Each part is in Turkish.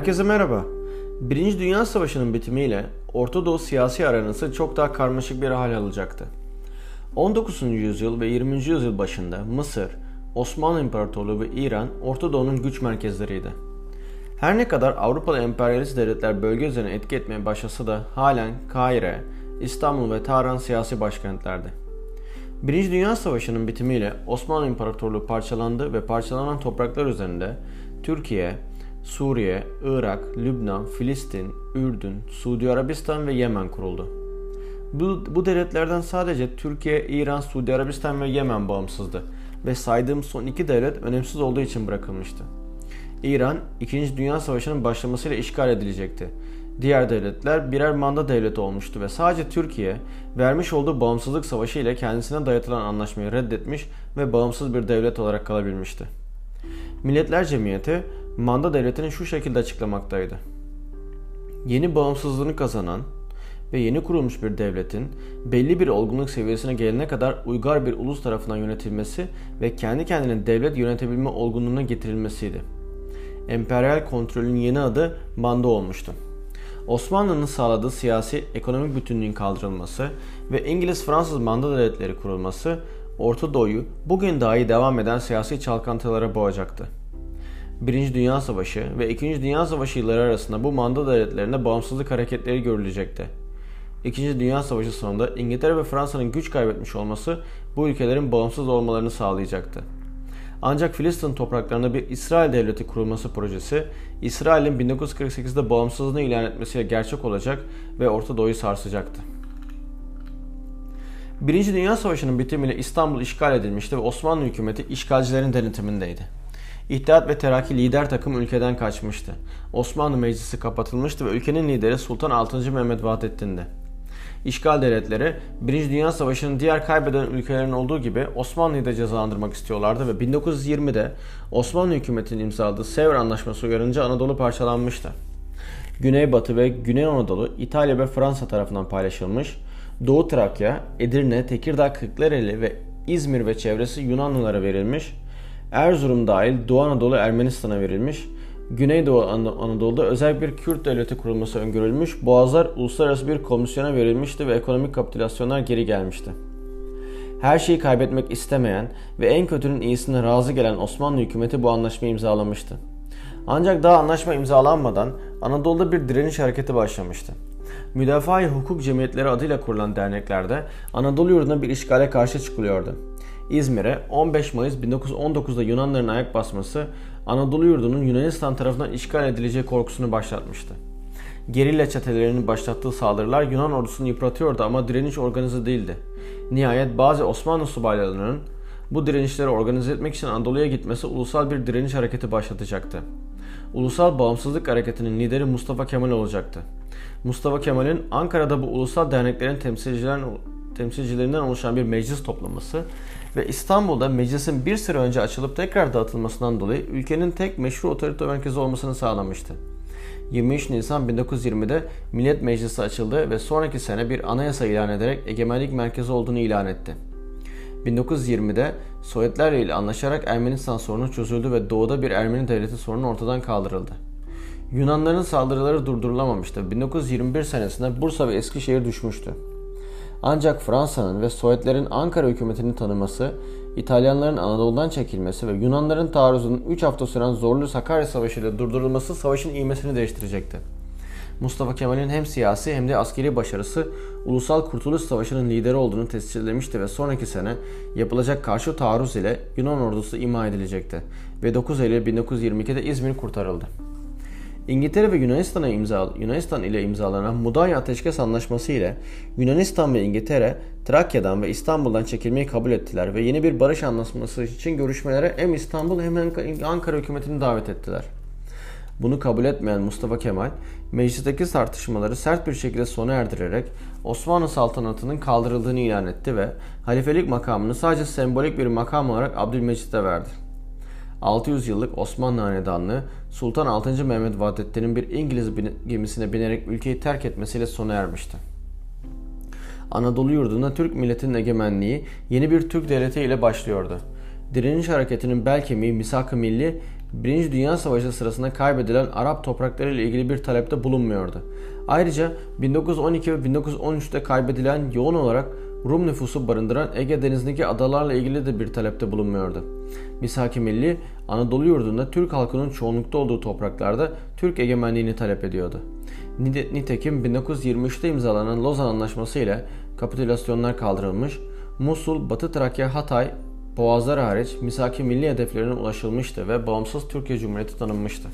Herkese merhaba. Birinci Dünya Savaşı'nın bitimiyle Orta Doğu siyasi arenası çok daha karmaşık bir hal alacaktı. 19. yüzyıl ve 20. yüzyıl başında Mısır, Osmanlı İmparatorluğu ve İran Orta Doğu'nun güç merkezleriydi. Her ne kadar Avrupalı emperyalist devletler bölge üzerine etki etmeye başlasa da halen Kahire, İstanbul ve Tahran siyasi başkentlerdi. Birinci Dünya Savaşı'nın bitimiyle Osmanlı İmparatorluğu parçalandı ve parçalanan topraklar üzerinde Türkiye, Suriye, Irak, Lübnan, Filistin, Ürdün, Suudi Arabistan ve Yemen kuruldu. Bu, bu devletlerden sadece Türkiye, İran, Suudi Arabistan ve Yemen bağımsızdı ve saydığım son iki devlet önemsiz olduğu için bırakılmıştı. İran, 2. Dünya Savaşı'nın başlamasıyla işgal edilecekti. Diğer devletler birer manda devleti olmuştu ve sadece Türkiye vermiş olduğu bağımsızlık savaşı ile kendisine dayatılan anlaşmayı reddetmiş ve bağımsız bir devlet olarak kalabilmişti. Milletler Cemiyeti manda devletini şu şekilde açıklamaktaydı. Yeni bağımsızlığını kazanan ve yeni kurulmuş bir devletin belli bir olgunluk seviyesine gelene kadar uygar bir ulus tarafından yönetilmesi ve kendi kendine devlet yönetebilme olgunluğuna getirilmesiydi. Emperyal kontrolün yeni adı manda olmuştu. Osmanlı'nın sağladığı siyasi ekonomik bütünlüğün kaldırılması ve İngiliz-Fransız manda devletleri kurulması Orta Doğu'yu bugün dahi devam eden siyasi çalkantılara boğacaktı. Birinci Dünya Savaşı ve İkinci Dünya Savaşı yılları arasında bu manda devletlerinde bağımsızlık hareketleri görülecekti. İkinci Dünya Savaşı sonunda İngiltere ve Fransa'nın güç kaybetmiş olması bu ülkelerin bağımsız olmalarını sağlayacaktı. Ancak Filistin topraklarında bir İsrail devleti kurulması projesi İsrail'in 1948'de bağımsızlığını ilan etmesiyle gerçek olacak ve Orta Doğu'yu sarsacaktı. Birinci Dünya Savaşı'nın bitimiyle İstanbul işgal edilmişti ve Osmanlı hükümeti işgalcilerin denetimindeydi. İttihat ve Terakki lider takım ülkeden kaçmıştı. Osmanlı Meclisi kapatılmıştı ve ülkenin lideri Sultan 6. Mehmet Vahdettin'di. İşgal devletleri 1. Dünya Savaşı'nın diğer kaybeden ülkelerin olduğu gibi Osmanlı'yı da cezalandırmak istiyorlardı ve 1920'de Osmanlı hükümetinin imzaladığı Sevr Anlaşması uyarınca Anadolu parçalanmıştı. Güneybatı ve Güney Anadolu İtalya ve Fransa tarafından paylaşılmış, Doğu Trakya, Edirne, Tekirdağ, Kırklareli ve İzmir ve çevresi Yunanlılara verilmiş, Erzurum dahil Doğu Anadolu Ermenistan'a verilmiş, Güneydoğu Anadolu'da özel bir Kürt devleti kurulması öngörülmüş, Boğazlar uluslararası bir komisyona verilmişti ve ekonomik kapitülasyonlar geri gelmişti. Her şeyi kaybetmek istemeyen ve en kötünün iyisine razı gelen Osmanlı hükümeti bu anlaşmayı imzalamıştı. Ancak daha anlaşma imzalanmadan Anadolu'da bir direniş hareketi başlamıştı. Müdafaa-i Hukuk Cemiyetleri adıyla kurulan derneklerde Anadolu yurduna bir işgale karşı çıkılıyordu. İzmir'e 15 Mayıs 1919'da Yunanların ayak basması Anadolu yurdunun Yunanistan tarafından işgal edileceği korkusunu başlatmıştı. Gerilla çetelerinin başlattığı saldırılar Yunan ordusunu yıpratıyordu ama direniş organize değildi. Nihayet bazı Osmanlı subaylarının bu direnişleri organize etmek için Anadolu'ya gitmesi ulusal bir direniş hareketi başlatacaktı. Ulusal Bağımsızlık Hareketi'nin lideri Mustafa Kemal olacaktı. Mustafa Kemal'in Ankara'da bu ulusal derneklerin temsilcilerinden oluşan bir meclis toplaması ve İstanbul'da meclisin bir süre önce açılıp tekrar dağıtılmasından dolayı ülkenin tek meşru otorite merkezi olmasını sağlamıştı. 23 Nisan 1920'de Millet Meclisi açıldı ve sonraki sene bir anayasa ilan ederek egemenlik merkezi olduğunu ilan etti. 1920'de Sovyetler ile anlaşarak Ermenistan sorunu çözüldü ve doğuda bir Ermeni devleti sorunu ortadan kaldırıldı. Yunanların saldırıları durdurulamamıştı. 1921 senesinde Bursa ve Eskişehir düşmüştü. Ancak Fransa'nın ve Sovyetlerin Ankara hükümetini tanıması, İtalyanların Anadolu'dan çekilmesi ve Yunanların taarruzunun 3 hafta süren zorlu Sakarya Savaşı ile durdurulması savaşın ivmesini değiştirecekti. Mustafa Kemal'in hem siyasi hem de askeri başarısı Ulusal Kurtuluş Savaşı'nın lideri olduğunu tescillemişti ve sonraki sene yapılacak karşı taarruz ile Yunan ordusu ima edilecekti ve 9 Eylül 1922'de İzmir kurtarıldı. İngiltere ve Yunanistan'a imza, Yunanistan ile imzalanan Mudanya Ateşkes Anlaşması ile Yunanistan ve İngiltere Trakya'dan ve İstanbul'dan çekilmeyi kabul ettiler ve yeni bir barış anlaşması için görüşmelere hem İstanbul hem Ankara hükümetini davet ettiler. Bunu kabul etmeyen Mustafa Kemal, meclisteki tartışmaları sert bir şekilde sona erdirerek Osmanlı saltanatının kaldırıldığını ilan etti ve halifelik makamını sadece sembolik bir makam olarak Abdülmecit'e verdi. 600 yıllık Osmanlı Hanedanlığı Sultan 6. Mehmet Vahdettin'in bir İngiliz gemisine binerek ülkeyi terk etmesiyle sona ermişti. Anadolu yurdunda Türk milletinin egemenliği yeni bir Türk devleti ile başlıyordu. Direniş hareketinin bel kemiği Misak-ı Milli Birinci Dünya Savaşı sırasında kaybedilen Arap toprakları ile ilgili bir talepte bulunmuyordu. Ayrıca 1912 ve 1913'te kaybedilen yoğun olarak Rum nüfusu barındıran Ege Denizi'ndeki adalarla ilgili de bir talepte bulunmuyordu. Misak-ı Milli, Anadolu yurdunda Türk halkının çoğunlukta olduğu topraklarda Türk egemenliğini talep ediyordu. Nitekim 1923'te imzalanan Lozan Anlaşması ile kapitülasyonlar kaldırılmış, Musul, Batı Trakya, Hatay, Boğazlar hariç misaki milli hedeflerine ulaşılmıştı ve bağımsız Türkiye Cumhuriyeti tanınmıştı.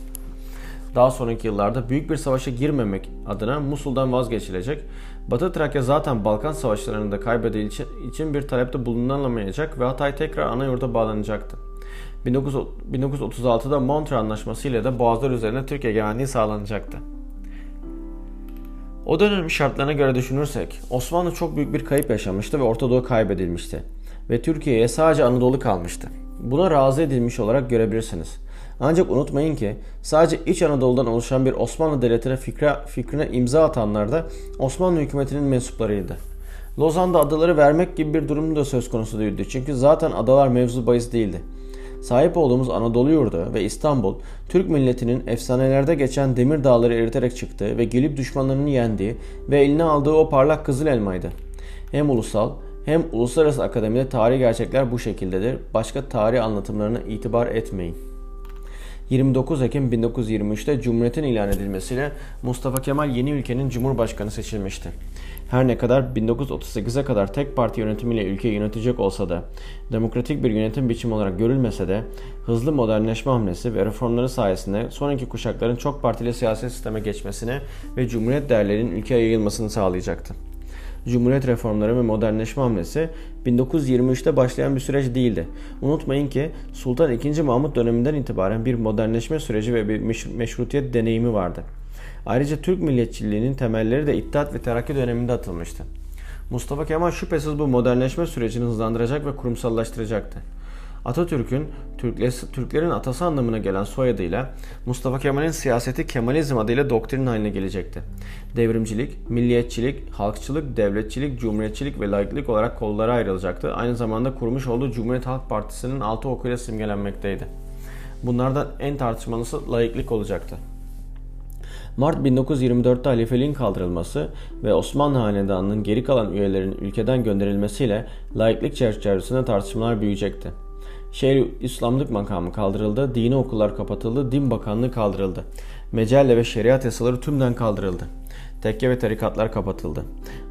Daha sonraki yıllarda büyük bir savaşa girmemek adına Musul'dan vazgeçilecek, Batı Trakya zaten Balkan savaşlarında kaybedildiği için bir talepte bulunulamayacak ve Hatay tekrar ana yurda bağlanacaktı. 1936'da Montreux Anlaşması ile de Boğazlar üzerine Türk egemenliği sağlanacaktı. O dönem şartlarına göre düşünürsek Osmanlı çok büyük bir kayıp yaşamıştı ve Orta Doğu kaybedilmişti ve Türkiye'ye sadece Anadolu kalmıştı. Buna razı edilmiş olarak görebilirsiniz. Ancak unutmayın ki sadece İç Anadolu'dan oluşan bir Osmanlı devletine fikre, fikrine imza atanlar da Osmanlı hükümetinin mensuplarıydı. Lozan'da adaları vermek gibi bir durum da söz konusu değildi. Çünkü zaten adalar mevzu bahis değildi. Sahip olduğumuz Anadolu yurdu ve İstanbul, Türk milletinin efsanelerde geçen demir dağları eriterek çıktığı ve gelip düşmanlarını yendiği ve eline aldığı o parlak kızıl elmaydı. Hem ulusal hem uluslararası akademide tarihi gerçekler bu şekildedir. Başka tarih anlatımlarına itibar etmeyin. 29 Ekim 1923'te Cumhuriyet'in ilan edilmesiyle Mustafa Kemal yeni ülkenin Cumhurbaşkanı seçilmişti. Her ne kadar 1938'e kadar tek parti yönetimiyle ülkeyi yönetecek olsa da, demokratik bir yönetim biçimi olarak görülmese de, hızlı modernleşme hamlesi ve reformları sayesinde sonraki kuşakların çok partili siyasi sisteme geçmesine ve Cumhuriyet değerlerinin ülkeye yayılmasını sağlayacaktı. Cumhuriyet reformları ve modernleşme hamlesi 1923'te başlayan bir süreç değildi. Unutmayın ki Sultan II. Mahmut döneminden itibaren bir modernleşme süreci ve bir meşrutiyet deneyimi vardı. Ayrıca Türk milliyetçiliğinin temelleri de İttihat ve Terakki döneminde atılmıştı. Mustafa Kemal şüphesiz bu modernleşme sürecini hızlandıracak ve kurumsallaştıracaktı. Atatürk'ün Türklerin atası anlamına gelen soyadıyla Mustafa Kemal'in siyaseti Kemalizm adıyla doktrin haline gelecekti. Devrimcilik, milliyetçilik, halkçılık, devletçilik, cumhuriyetçilik ve laiklik olarak kollara ayrılacaktı. Aynı zamanda kurmuş olduğu Cumhuriyet Halk Partisi'nin altı okuyla simgelenmekteydi. Bunlardan en tartışmalısı laiklik olacaktı. Mart 1924'te halifeliğin kaldırılması ve Osmanlı Hanedanı'nın geri kalan üyelerinin ülkeden gönderilmesiyle laiklik çerçevesinde tartışmalar büyüyecekti. Şehir İslamlık makamı kaldırıldı, dini okullar kapatıldı, din bakanlığı kaldırıldı. Mecelle ve şeriat yasaları tümden kaldırıldı. Tekke ve tarikatlar kapatıldı.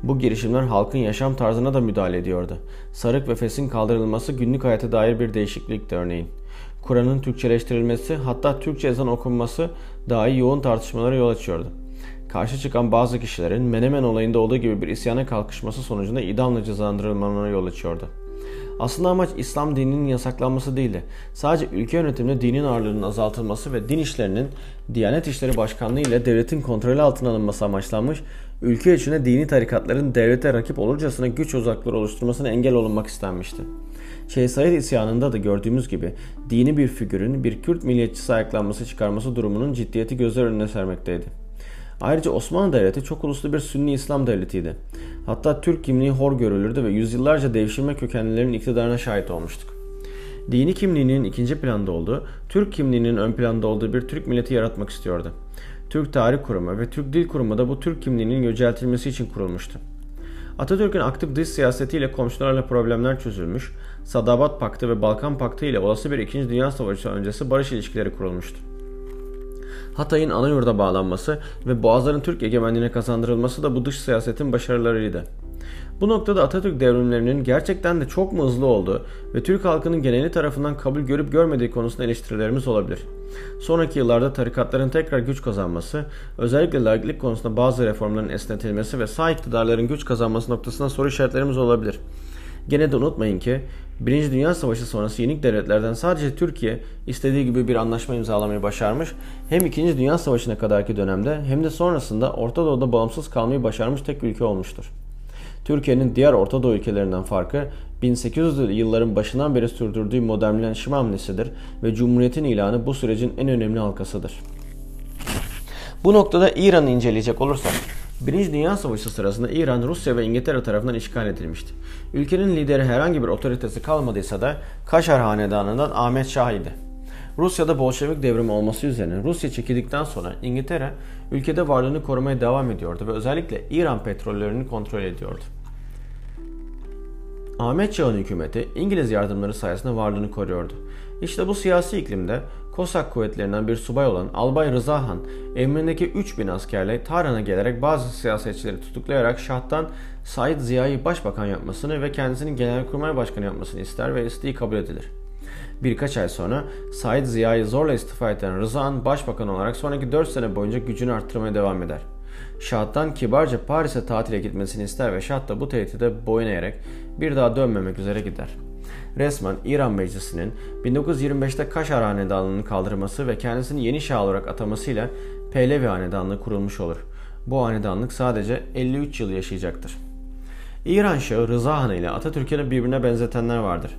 Bu girişimler halkın yaşam tarzına da müdahale ediyordu. Sarık ve fesin kaldırılması günlük hayata dair bir değişiklikti örneğin. Kur'an'ın Türkçeleştirilmesi hatta Türkçe ezan okunması dahi yoğun tartışmalara yol açıyordu. Karşı çıkan bazı kişilerin Menemen olayında olduğu gibi bir isyana kalkışması sonucunda idamla cezalandırılmalarına yol açıyordu. Aslında amaç İslam dininin yasaklanması değildi. Sadece ülke yönetiminde dinin ağırlığının azaltılması ve din işlerinin Diyanet İşleri Başkanlığı ile devletin kontrolü altına alınması amaçlanmış, ülke içinde dini tarikatların devlete rakip olurcasına güç uzakları oluşturmasına engel olunmak istenmişti. Şeyh Said isyanında da gördüğümüz gibi dini bir figürün bir Kürt milliyetçisi ayaklanması çıkarması durumunun ciddiyeti gözler önüne sermekteydi. Ayrıca Osmanlı Devleti çok uluslu bir Sünni İslam devletiydi. Hatta Türk kimliği hor görülürdü ve yüzyıllarca devşirme kökenlilerin iktidarına şahit olmuştuk. Dini kimliğinin ikinci planda olduğu, Türk kimliğinin ön planda olduğu bir Türk milleti yaratmak istiyordu. Türk Tarih Kurumu ve Türk Dil Kurumu da bu Türk kimliğinin yüceltilmesi için kurulmuştu. Atatürk'ün aktif dış siyasetiyle komşularla problemler çözülmüş, Sadabat Paktı ve Balkan Paktı ile olası bir 2. Dünya Savaşı öncesi barış ilişkileri kurulmuştu. Hatay'ın ana yurda bağlanması ve Boğazların Türk egemenliğine kazandırılması da bu dış siyasetin başarılarıydı. Bu noktada Atatürk devrimlerinin gerçekten de çok mu hızlı olduğu ve Türk halkının geneli tarafından kabul görüp görmediği konusunda eleştirilerimiz olabilir. Sonraki yıllarda tarikatların tekrar güç kazanması, özellikle laiklik konusunda bazı reformların esnetilmesi ve sağ iktidarların güç kazanması noktasında soru işaretlerimiz olabilir. Gene de unutmayın ki Birinci Dünya Savaşı sonrası yenik devletlerden sadece Türkiye istediği gibi bir anlaşma imzalamayı başarmış. Hem İkinci Dünya Savaşı'na kadarki dönemde hem de sonrasında Orta Doğu'da bağımsız kalmayı başarmış tek ülke olmuştur. Türkiye'nin diğer Orta Doğu ülkelerinden farkı 1800'lü yılların başından beri sürdürdüğü modernleşme hamlesidir ve Cumhuriyet'in ilanı bu sürecin en önemli halkasıdır. Bu noktada İran'ı inceleyecek olursak Birinci Dünya Savaşı sırasında İran, Rusya ve İngiltere tarafından işgal edilmişti. Ülkenin lideri herhangi bir otoritesi kalmadıysa da Kaşar Hanedanı'ndan Ahmet Şah idi. Rusya'da Bolşevik devrimi olması üzerine Rusya çekildikten sonra İngiltere ülkede varlığını korumaya devam ediyordu ve özellikle İran petrollerini kontrol ediyordu. Ahmet Çağ'ın hükümeti İngiliz yardımları sayesinde varlığını koruyordu. İşte bu siyasi iklimde Kosak kuvvetlerinden bir subay olan Albay Rıza Han emrindeki 3000 askerle Tahran'a gelerek bazı siyasetçileri tutuklayarak Şah'tan Said Ziya'yı başbakan yapmasını ve kendisini genelkurmay başkanı yapmasını ister ve isteği kabul edilir. Birkaç ay sonra Said Ziya'yı zorla istifa eden Rıza Han başbakan olarak sonraki 4 sene boyunca gücünü arttırmaya devam eder. Şah'tan kibarca Paris'e tatile gitmesini ister ve Şah da bu tehdide boyun eğerek bir daha dönmemek üzere gider. Resmen İran Meclisi'nin 1925'te Kaşar Hanedanlığı'nın kaldırması ve kendisini yeni şah olarak atamasıyla Pehlevi Hanedanlığı kurulmuş olur. Bu hanedanlık sadece 53 yıl yaşayacaktır. İran Şahı Rıza Han ile Atatürk'ü birbirine benzetenler vardır.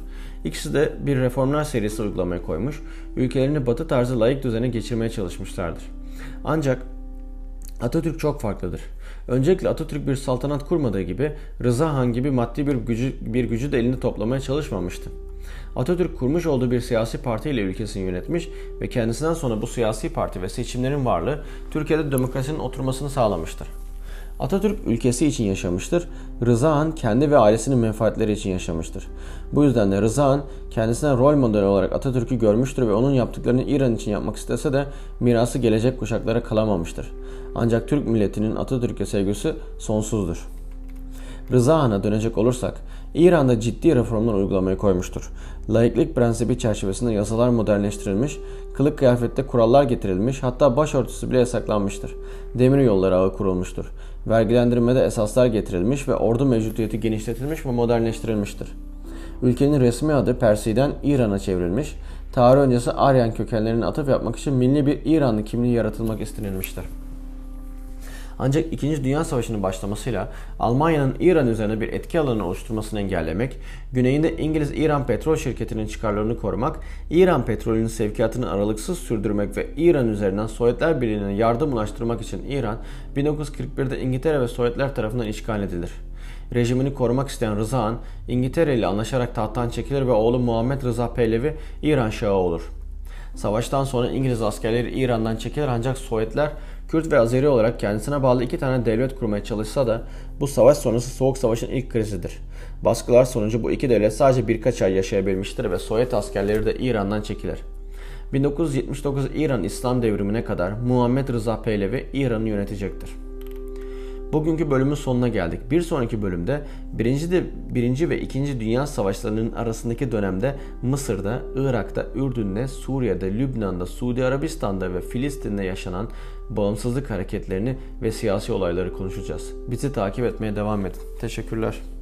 İkisi de bir reformlar serisi uygulamaya koymuş, ülkelerini batı tarzı layık düzene geçirmeye çalışmışlardır. Ancak Atatürk çok farklıdır. Öncelikle Atatürk bir saltanat kurmadığı gibi Rıza Han gibi maddi bir gücü, bir gücü de elinde toplamaya çalışmamıştı. Atatürk kurmuş olduğu bir siyasi parti ile ülkesini yönetmiş ve kendisinden sonra bu siyasi parti ve seçimlerin varlığı Türkiye'de demokrasinin oturmasını sağlamıştır. Atatürk ülkesi için yaşamıştır. Rıza Han kendi ve ailesinin menfaatleri için yaşamıştır. Bu yüzden de Rıza Han kendisine rol model olarak Atatürk'ü görmüştür ve onun yaptıklarını İran için yapmak istese de mirası gelecek kuşaklara kalamamıştır. Ancak Türk milletinin Atatürk'e sevgisi sonsuzdur. Rıza Han'a dönecek olursak, İran'da ciddi reformlar uygulamayı koymuştur. Laiklik prensibi çerçevesinde yasalar modernleştirilmiş, kılık kıyafette kurallar getirilmiş, hatta başörtüsü bile yasaklanmıştır. Demir yolları ağı kurulmuştur. Vergilendirmede esaslar getirilmiş ve ordu mevcutiyeti genişletilmiş ve modernleştirilmiştir. Ülkenin resmi adı Persi'den İran'a çevrilmiş, tarih öncesi Aryan kökenlerine atıf yapmak için milli bir İranlı kimliği yaratılmak istenilmiştir. Ancak 2. Dünya Savaşı'nın başlamasıyla Almanya'nın İran üzerine bir etki alanı oluşturmasını engellemek, güneyinde İngiliz-İran petrol şirketinin çıkarlarını korumak, İran petrolünün sevkiyatını aralıksız sürdürmek ve İran üzerinden Sovyetler Birliği'ne yardım ulaştırmak için İran 1941'de İngiltere ve Sovyetler tarafından işgal edilir. Rejimini korumak isteyen Rıza Han, İngiltere ile anlaşarak tahttan çekilir ve oğlu Muhammed Rıza Pehlevi İran Şahı olur. Savaştan sonra İngiliz askerleri İran'dan çekilir ancak Sovyetler Kürt ve Azeri olarak kendisine bağlı iki tane devlet kurmaya çalışsa da bu savaş sonrası Soğuk Savaş'ın ilk krizidir. Baskılar sonucu bu iki devlet sadece birkaç ay yaşayabilmiştir ve Sovyet askerleri de İran'dan çekilir. 1979 İran İslam devrimine kadar Muhammed Rıza Pehlevi İran'ı yönetecektir. Bugünkü bölümün sonuna geldik. Bir sonraki bölümde birinci, de, birinci ve ikinci Dünya Savaşlarının arasındaki dönemde Mısır'da, Irak'ta, Ürdün'de, Suriye'de, Lübnan'da, Suudi Arabistan'da ve Filistin'de yaşanan bağımsızlık hareketlerini ve siyasi olayları konuşacağız. Bizi takip etmeye devam edin. Teşekkürler.